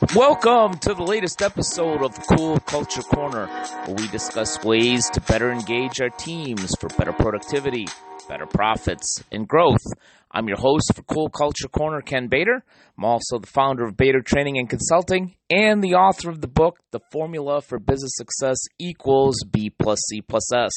Welcome to the latest episode of Cool Culture Corner, where we discuss ways to better engage our teams for better productivity, better profits, and growth. I'm your host for Cool Culture Corner, Ken Bader. I'm also the founder of Bader Training and Consulting and the author of the book, The Formula for Business Success Equals B plus C plus S,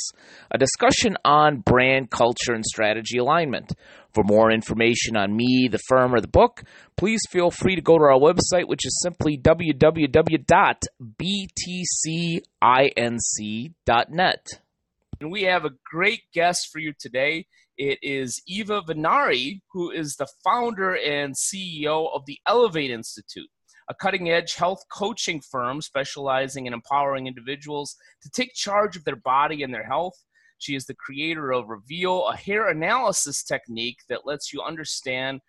a discussion on brand culture and strategy alignment. For more information on me, the firm, or the book, please feel free to go to our website, which is simply www.btcinc.net. And we have a great guest for you today. It is Eva Vennari, who is the founder and CEO of the Elevate Institute, a cutting edge health coaching firm specializing in empowering individuals to take charge of their body and their health. She is the creator of Reveal, a hair analysis technique that lets you understand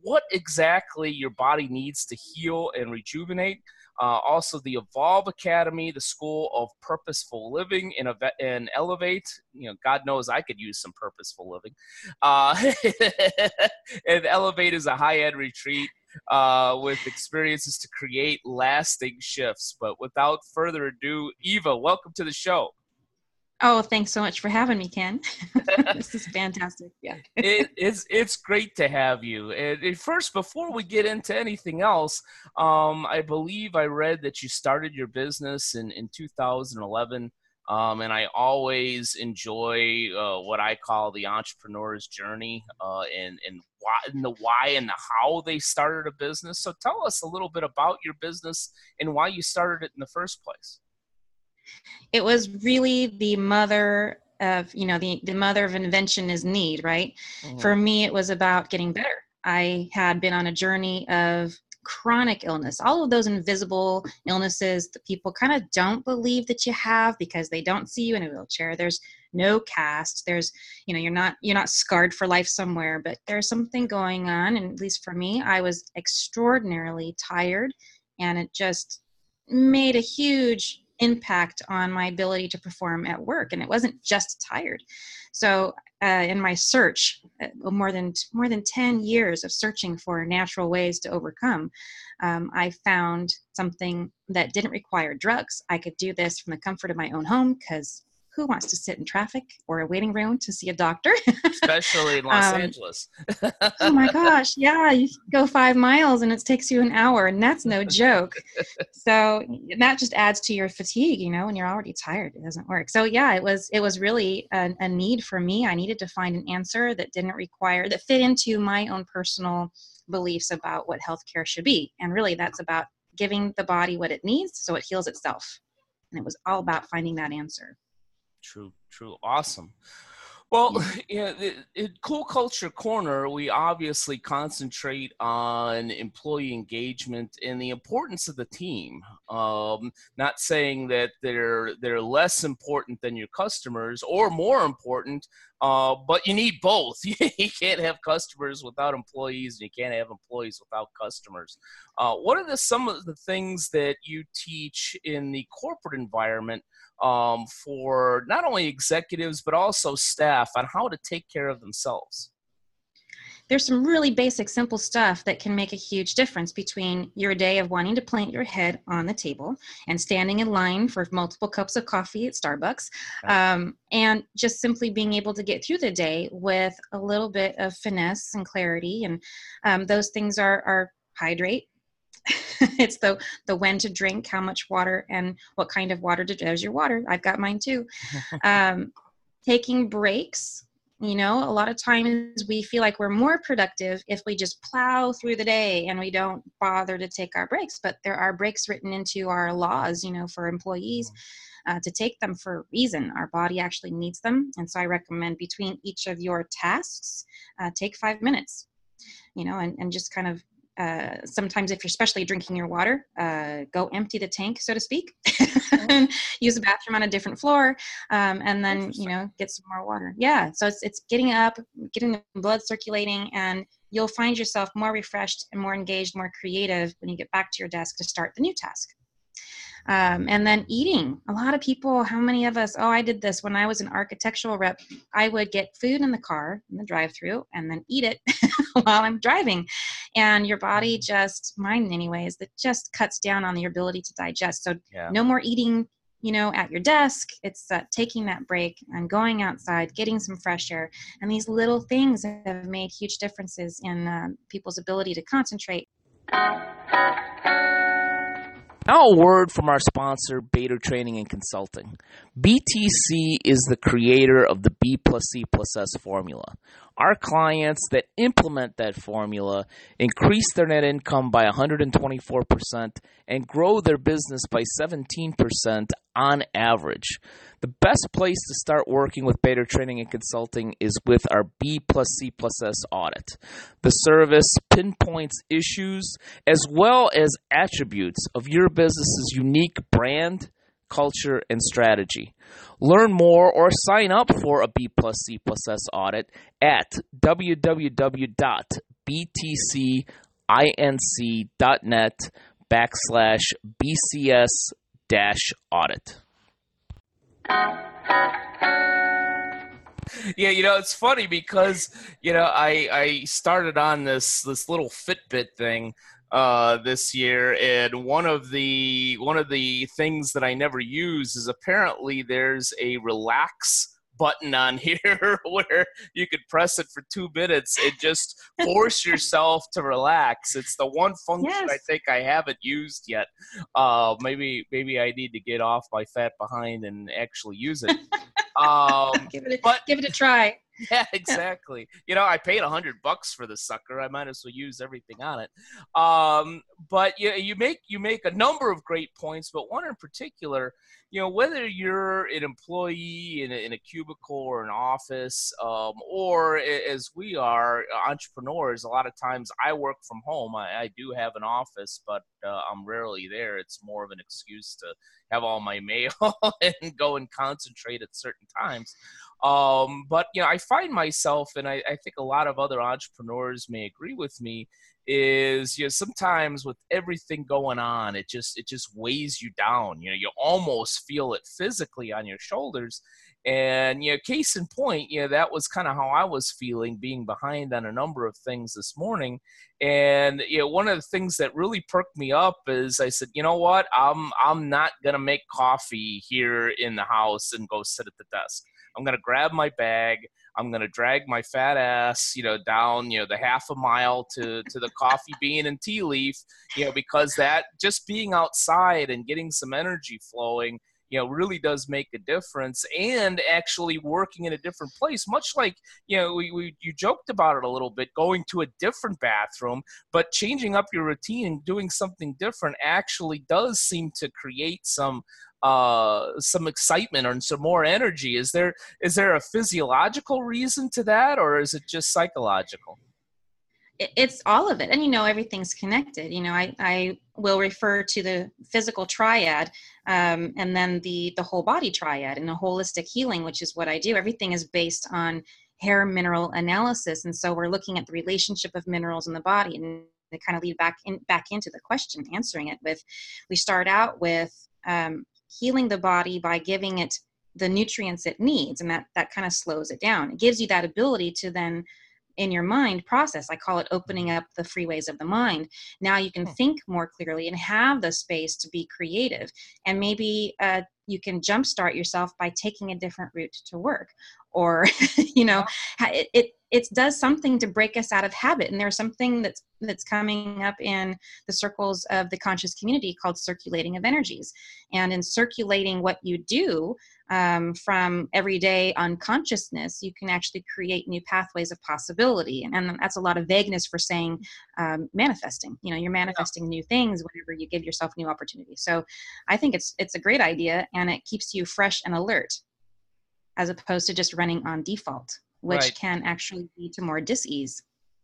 what exactly your body needs to heal and rejuvenate. Uh, also, the Evolve Academy, the School of Purposeful Living, and, and Elevate. You know, God knows I could use some purposeful living. Uh, and Elevate is a high end retreat uh, with experiences to create lasting shifts. But without further ado, Eva, welcome to the show. Oh, thanks so much for having me, Ken. this is fantastic. Yeah, it, it's it's great to have you. And first, before we get into anything else, um, I believe I read that you started your business in in 2011. Um, and I always enjoy uh, what I call the entrepreneur's journey uh, and, and, why, and the why and the how they started a business. So tell us a little bit about your business and why you started it in the first place it was really the mother of you know the, the mother of invention is need right? Mm-hmm. for me it was about getting better. I had been on a journey of chronic illness all of those invisible illnesses that people kind of don't believe that you have because they don't see you in a wheelchair. There's no cast. There's you know you're not you're not scarred for life somewhere but there's something going on. And at least for me i was extraordinarily tired and it just made a huge impact on my ability to perform at work and it wasn't just tired. So uh, in my search uh, more than more than 10 years of searching for natural ways to overcome um, i found something that didn't require drugs. I could do this from the comfort of my own home because who wants to sit in traffic or a waiting room to see a doctor? Especially in Los um, Angeles. oh my gosh, yeah, you go five miles and it takes you an hour, and that's no joke. so that just adds to your fatigue, you know, when you're already tired, it doesn't work. So yeah, it was it was really a, a need for me. I needed to find an answer that didn't require that fit into my own personal beliefs about what healthcare should be, and really that's about giving the body what it needs so it heals itself. And it was all about finding that answer. True, true, awesome. Well, yeah, Cool Culture Corner, we obviously concentrate on employee engagement and the importance of the team. Um, not saying that they're they're less important than your customers or more important, uh, but you need both. you can't have customers without employees, and you can't have employees without customers. Uh, what are the some of the things that you teach in the corporate environment? Um, for not only executives but also staff on how to take care of themselves? There's some really basic, simple stuff that can make a huge difference between your day of wanting to plant your head on the table and standing in line for multiple cups of coffee at Starbucks, um, and just simply being able to get through the day with a little bit of finesse and clarity. And um, those things are, are hydrate, it's the the when to drink, how much water, and what kind of water to. There's your water. I've got mine too. Um, taking breaks. You know, a lot of times we feel like we're more productive if we just plow through the day and we don't bother to take our breaks. But there are breaks written into our laws, you know, for employees. Uh, to take them for a reason. Our body actually needs them. And so I recommend between each of your tasks, uh, take five minutes, you know, and, and just kind of uh, sometimes if you're especially drinking your water uh, go empty the tank so to speak use a bathroom on a different floor um, and then you know get some more water yeah so it's, it's getting up getting the blood circulating and you'll find yourself more refreshed and more engaged more creative when you get back to your desk to start the new task um, and then eating. A lot of people, how many of us, oh, I did this when I was an architectural rep. I would get food in the car, in the drive through, and then eat it while I'm driving. And your body just mine anyways that just cuts down on your ability to digest so Yeah. no more eating you know at your desk it's uh, taking that break and going outside getting some fresh air and these little things have made huge differences in uh, people's ability to concentrate Now, a word from our sponsor, Bader Training and Consulting. BTC is the creator of the B plus C plus S formula. Our clients that implement that formula increase their net income by 124% and grow their business by 17% on average. The best place to start working with Bader Training and Consulting is with our B plus C plus S audit. The service pinpoints issues as well as attributes of your business's unique brand, culture, and strategy. Learn more or sign up for a B plus C plus S audit at www.btcinc.net backslash BCS dash audit. Yeah, you know, it's funny because, you know, I, I started on this this little Fitbit thing uh, this year, and one of the one of the things that I never use is apparently there's a relax button on here where you could press it for two minutes and just force yourself to relax. It's the one function I think I haven't used yet. Uh, maybe maybe I need to get off my fat behind and actually use it. Um, give it a, but give it a try yeah, exactly. You know, I paid a hundred bucks for the sucker. I might as well use everything on it. Um, but you you make you make a number of great points, but one in particular, you know, whether you're an employee in a, in a cubicle or an office, um, or as we are entrepreneurs, a lot of times I work from home. I, I do have an office, but uh, I'm rarely there. It's more of an excuse to have all my mail and go and concentrate at certain times. Um, but you know, I find myself, and I, I think a lot of other entrepreneurs may agree with me, is you know sometimes with everything going on, it just it just weighs you down. You know, you almost feel it physically on your shoulders. And you know, case in point, you know that was kind of how I was feeling, being behind on a number of things this morning. And you know, one of the things that really perked me up is I said, you know what, I'm I'm not gonna make coffee here in the house and go sit at the desk. I'm gonna grab my bag. I'm gonna drag my fat ass, you know, down, you know, the half a mile to to the coffee bean and tea leaf, you know, because that just being outside and getting some energy flowing, you know, really does make a difference. And actually working in a different place, much like you know, we, we you joked about it a little bit, going to a different bathroom, but changing up your routine and doing something different actually does seem to create some uh some excitement or some more energy. Is there is there a physiological reason to that or is it just psychological? It's all of it. And you know everything's connected. You know i, I will refer to the physical triad um, and then the the whole body triad and the holistic healing which is what i do. Everything is based on hair mineral analysis. And so we're looking at the relationship of minerals in the body and they kind of lead back in back into the question answering it with we start out with um, healing the body by giving it the nutrients it needs and that that kind of slows it down. It gives you that ability to then in your mind process. I call it opening up the freeways of the mind. Now you can Hmm. think more clearly and have the space to be creative. And maybe uh, you can jumpstart yourself by taking a different route to work or you know it, it it does something to break us out of habit. And there's something that's that's coming up in the circles of the conscious community called circulating of energies. And in circulating what you do um, from everyday unconsciousness you can actually create new pathways of possibility. And, and that's a lot of vagueness for saying um, manifesting. You know you're manifesting new things whenever you give yourself new opportunities. So i think it's it's a great idea and it keeps you fresh and alert as opposed to just running on default which Right. can actually lead to more dis-ease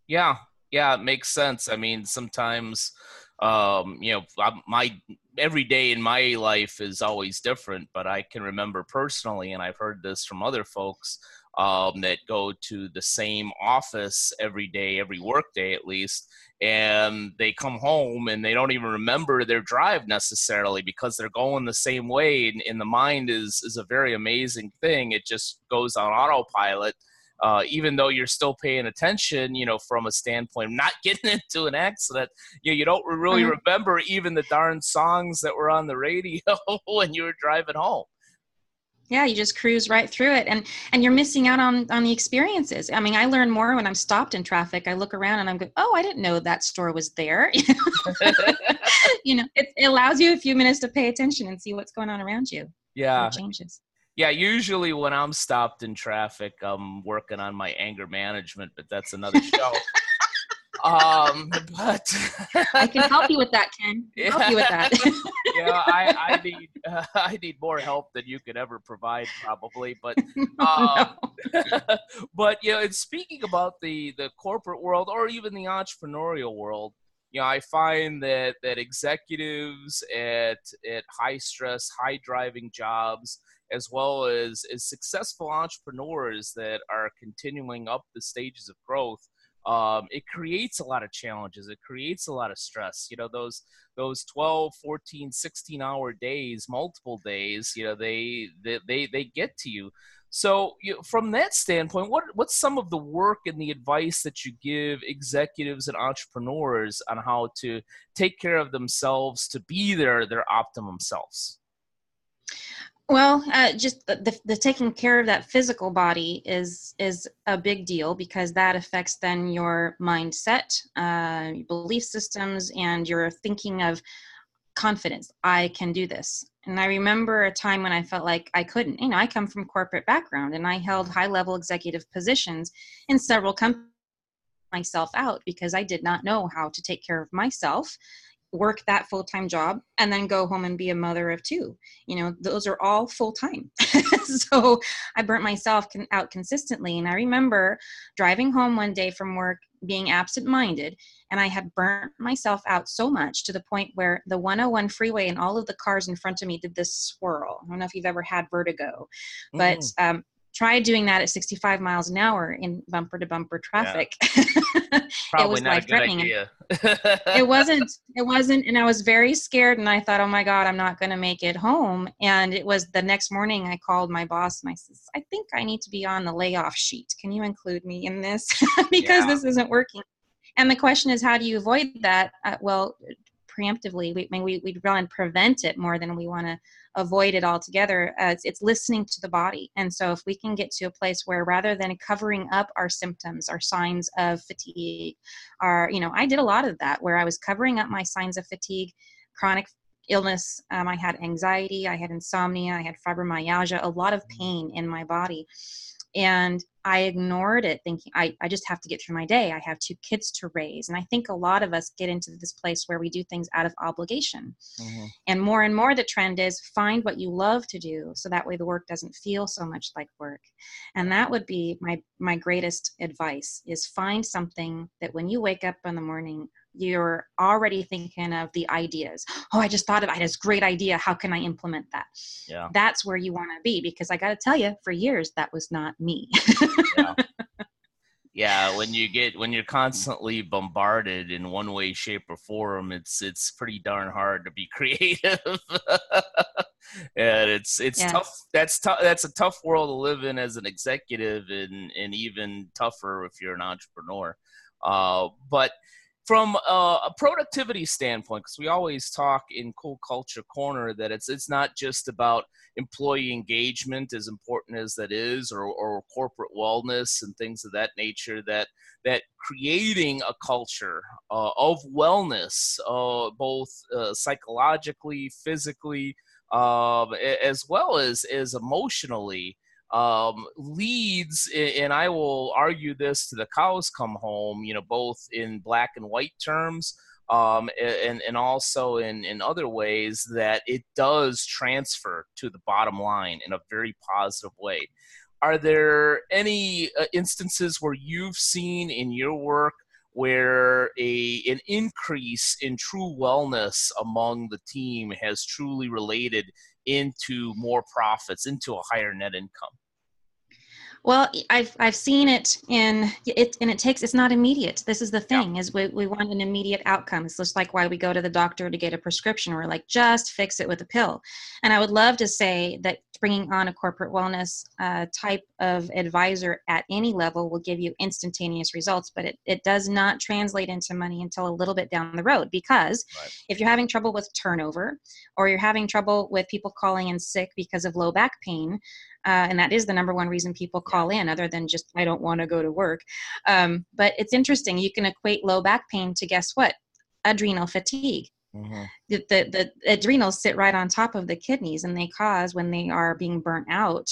Yeah, yeah, it makes sense. I mean, sometimes, um, you know, I- my every day in my life is always different, but I can remember personally, and I've heard this from other folks um, that go to the same office every day, every work day at least, and they come home and they don't even remember their drive necessarily because they're going the same way. And, and the mind is is a very amazing thing. It just goes on autopilot uh, even though you're still paying attention, you know, from a standpoint not getting into an accident, you know, you don't really mm-hmm. remember even the darn songs that were on the radio when you were driving home. Yeah you just cruise right through it and and you're missing out on on the experiences. I mean i learn more when i'm stopped in traffic. I look around and i'm going oh i didn't know that store was there. You know it, it, allows you a few minutes to pay attention and see what's going on around you yeah. changes yeah usually when i'm stopped in traffic i'm working on my anger management but that's another show um, but I can help you with that, Ken. Yeah. Help you with that. yeah, I, I need uh, I need more help than you could ever provide, probably. But um, but you know, and speaking about the the corporate world or even the entrepreneurial world, you know, I find that that executives at at high stress, high driving jobs, as well as as successful entrepreneurs that are continuing up the stages of growth um, it creates a lot of challenges. It creates a lot of stress. You know those those 12 14 16 hour days multiple days you know they they they, they get to you so you from that standpoint what what's some of the work and the advice that you give executives and entrepreneurs on how to take care of themselves to be their their optimum selves well, uh, just the, the, taking care of that physical body is is a big deal because that affects then your mindset, uh, belief systems, and your thinking of confidence. I can do this. And I remember a time when I felt like I couldn't. You know, I come from corporate background and I held high level executive positions in several companies myself out because I did not know how to take care of myself work that full-time job and then go home and be a mother of two you know those are all full-time so i burnt myself out consistently and i remember driving home one day from work being absent-minded and i had burnt myself out so much to the point where the 101 freeway and all of the cars in front of me did this swirl i don't know if you've ever had vertigo but mm. um, try doing that at 65 miles an hour in bumper to bumper traffic. Yeah. it was life threatening. it wasn't, it wasn't. And I was very scared and I thought, oh my God, I'm not going to make it home. And it was the next morning I called my boss and I said, I think I need to be on the layoff sheet. Can you include me in this? because yeah. this isn't working. And the question is, how do you avoid that? Uh, well, preemptively, we, I mean, we, we'd rather prevent it more than we want to avoid it altogether. Uh, it's, it's listening to the body. And so, if we can get to a place where rather than covering up our symptoms, our signs of fatigue, are, you know, I did a lot of that where I was covering up my signs of fatigue, chronic illness. Um, I had anxiety, I had insomnia, I had fibromyalgia, a lot of mm. pain in my body and i ignored it thinking I, I just have to get through my day. I have two kids to raise. And i think a lot of us get into this place where we do things out of obligation. Mm-hmm. and more and more the trend is find what you love to do so that way the work doesn't feel so much like work. And that would be my my greatest advice is find something that when you wake up in the morning you're already thinking of the ideas. Oh, I just thought of I had this great idea. How can I implement that? Yeah. That's where you want to be because I got to tell you, for years that was not me. yeah. yeah, when you get when you're constantly bombarded in one way, shape, or form, it's it's pretty darn hard to be creative. and it's it's yeah. tough. That's tough. That's a tough world to live in as an executive, and and even tougher if you're an entrepreneur. Uh, but from a, a productivity standpoint, because we always talk in Cool Culture Corner that it's it's not just about employee engagement, as important as that is, or, or corporate wellness and things of that nature. That that creating a culture uh, of wellness, uh, both uh, psychologically, physically, um, as well as as emotionally um, leads, and I will argue this to the cows come home, you know, both in black and white terms, um, and, and also in, in other ways that it does transfer to the bottom line in a very positive way. Are there any uh, instances where you've seen in your work where a an increase in true wellness among the team has truly related into more profits, into a higher net income? Well, I've I've seen it in it, and it takes. It's not immediate. This is the thing: yeah. is we we want an immediate outcome. It's just like why we go to the doctor to get a prescription. We're like, just fix it with a pill. And I would love to say that bringing on a corporate wellness uh, type of advisor at any level will give you instantaneous results, but it, it does not translate into money until a little bit down the road. Because right. if you're having trouble with turnover or you're having trouble with people calling in sick because of low back pain, uh, and that is the number one reason people call in, other than just, I don't want to go to work. Um, but it's interesting. You can equate low back pain to guess what? Adrenal fatigue. Mm-hmm. The, the, the, adrenals sit right on top of the kidneys and they cause when they are being burnt out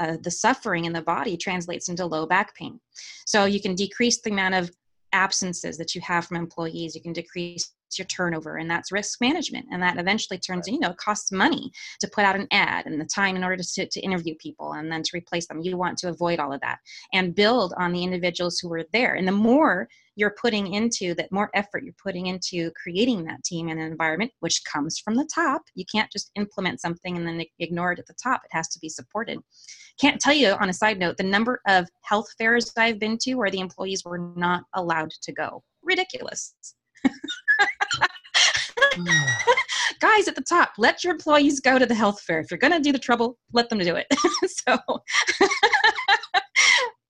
uh, the suffering in the body translates into low back pain so you can decrease the amount of absences that you have from employees you can decrease your turnover and that's risk management and that eventually turns right. you know it costs money to put out an ad and the time in order to, to interview people and then to replace them. You want to avoid all of that and build on the individuals who are there. And the more you're putting into that more effort you're putting into creating that team and environment which comes from the top you can't just implement something and then ignore it at the top. It has to be supported. Can't tell you on a side note the number of health fairs i've been to where the employees were not allowed to go. Ridiculous guys at the top let your employees go to the health fair if you're going to do the trouble let them do it so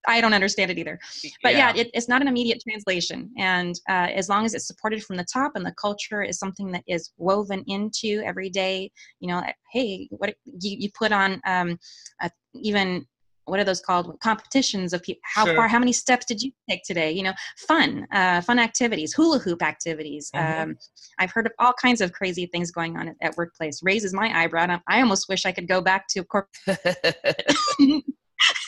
I don't understand it either. But yeah, yeah it, it's not an immediate translation. And uh, as long as it's supported from the top and the culture is something that is woven into every day, you know, hey, what you, you put on um, uh, even what are those called competitions of people how sure. far how many steps did you take today you know fun uh, fun activities hula hoop activities mm-hmm. um, i've heard of all kinds of crazy things going on at, at workplace raises my eyebrow and i almost wish i could go back to corporate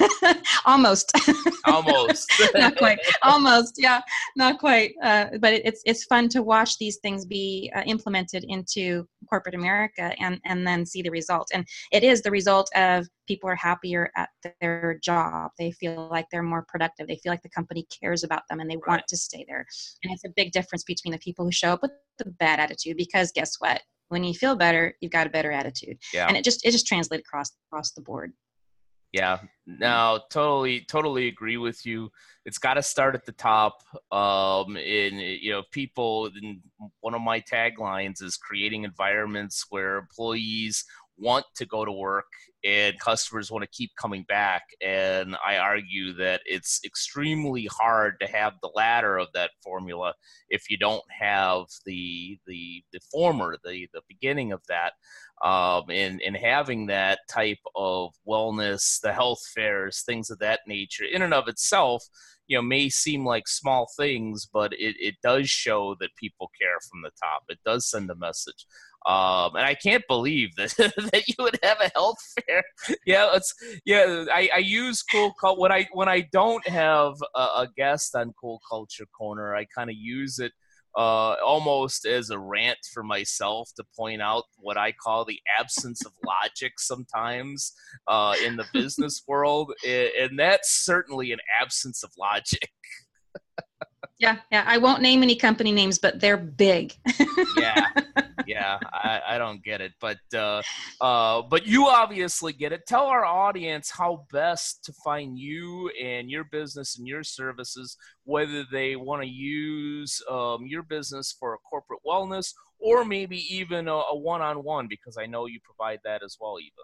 almost. Almost. Not quite. Almost yeah. Not quite uh, but it, it's it's fun to watch these things be uh, implemented into corporate america and and then see the result. And it is the result of people are happier at their job. They feel like they're more productive. They feel like the company cares about them and they right. want to stay there. And it's a big difference between the people who show up with the bad attitude because guess what? When you feel better you've got a better attitude. Yeah. and it just it just translates across across the board yeah, no, totally, totally agree with you. It's got to start at the top. Um, and you know, people. one of my taglines is creating environments where employees want to go to work and customers want to keep coming back. And I argue that it's extremely hard to have the latter of that formula if you don't have the the the former, the the beginning of that. Um, and and having that type of wellness, the health fairs, things of that nature, in and of itself, you know, may seem like small things, but it, it does show that people care from the top. It does send a message. Um, and I can't believe that that you would have a health fair. Yeah, it's yeah. I, I use cool when I when I don't have a, a guest on Cool Culture Corner. I kind of use it uh, almost as a rant for myself to point out what I call the absence of logic sometimes uh, in the business world, and that's certainly an absence of logic. yeah, yeah. I won't name any company names, but they're big. yeah, yeah. I, I don't get it, but uh, uh, but you obviously get it. Tell our audience how best to find you and your business and your services, whether they want to use um, your business for a corporate wellness or maybe even a, a one-on-one, because I know you provide that as well, Eva.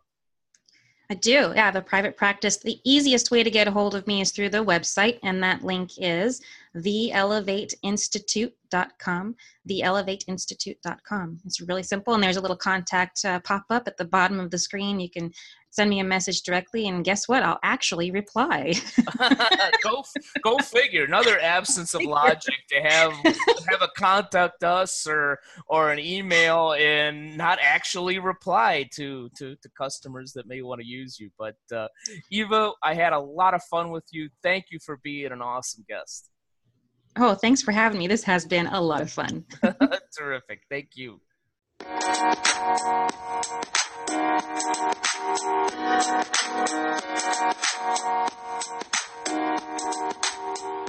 I do. Yeah, the private practice. The easiest way to get a hold of me is through the website, and that link is theelevateinstitute.com. Theelevateinstitute.com. It's really simple, and there's a little contact uh, pop up at the bottom of the screen. You can send me a message directly, and guess what? I'll actually reply. go, go figure. Another absence of logic to have have a contact us or or an email and not actually reply to to, to customers that may want to use you. But uh, Eva, I had a lot of fun with you. Thank you for being an awesome guest. Oh, thanks for having me. This has been a lot of fun. Terrific. Thank you. Thank you.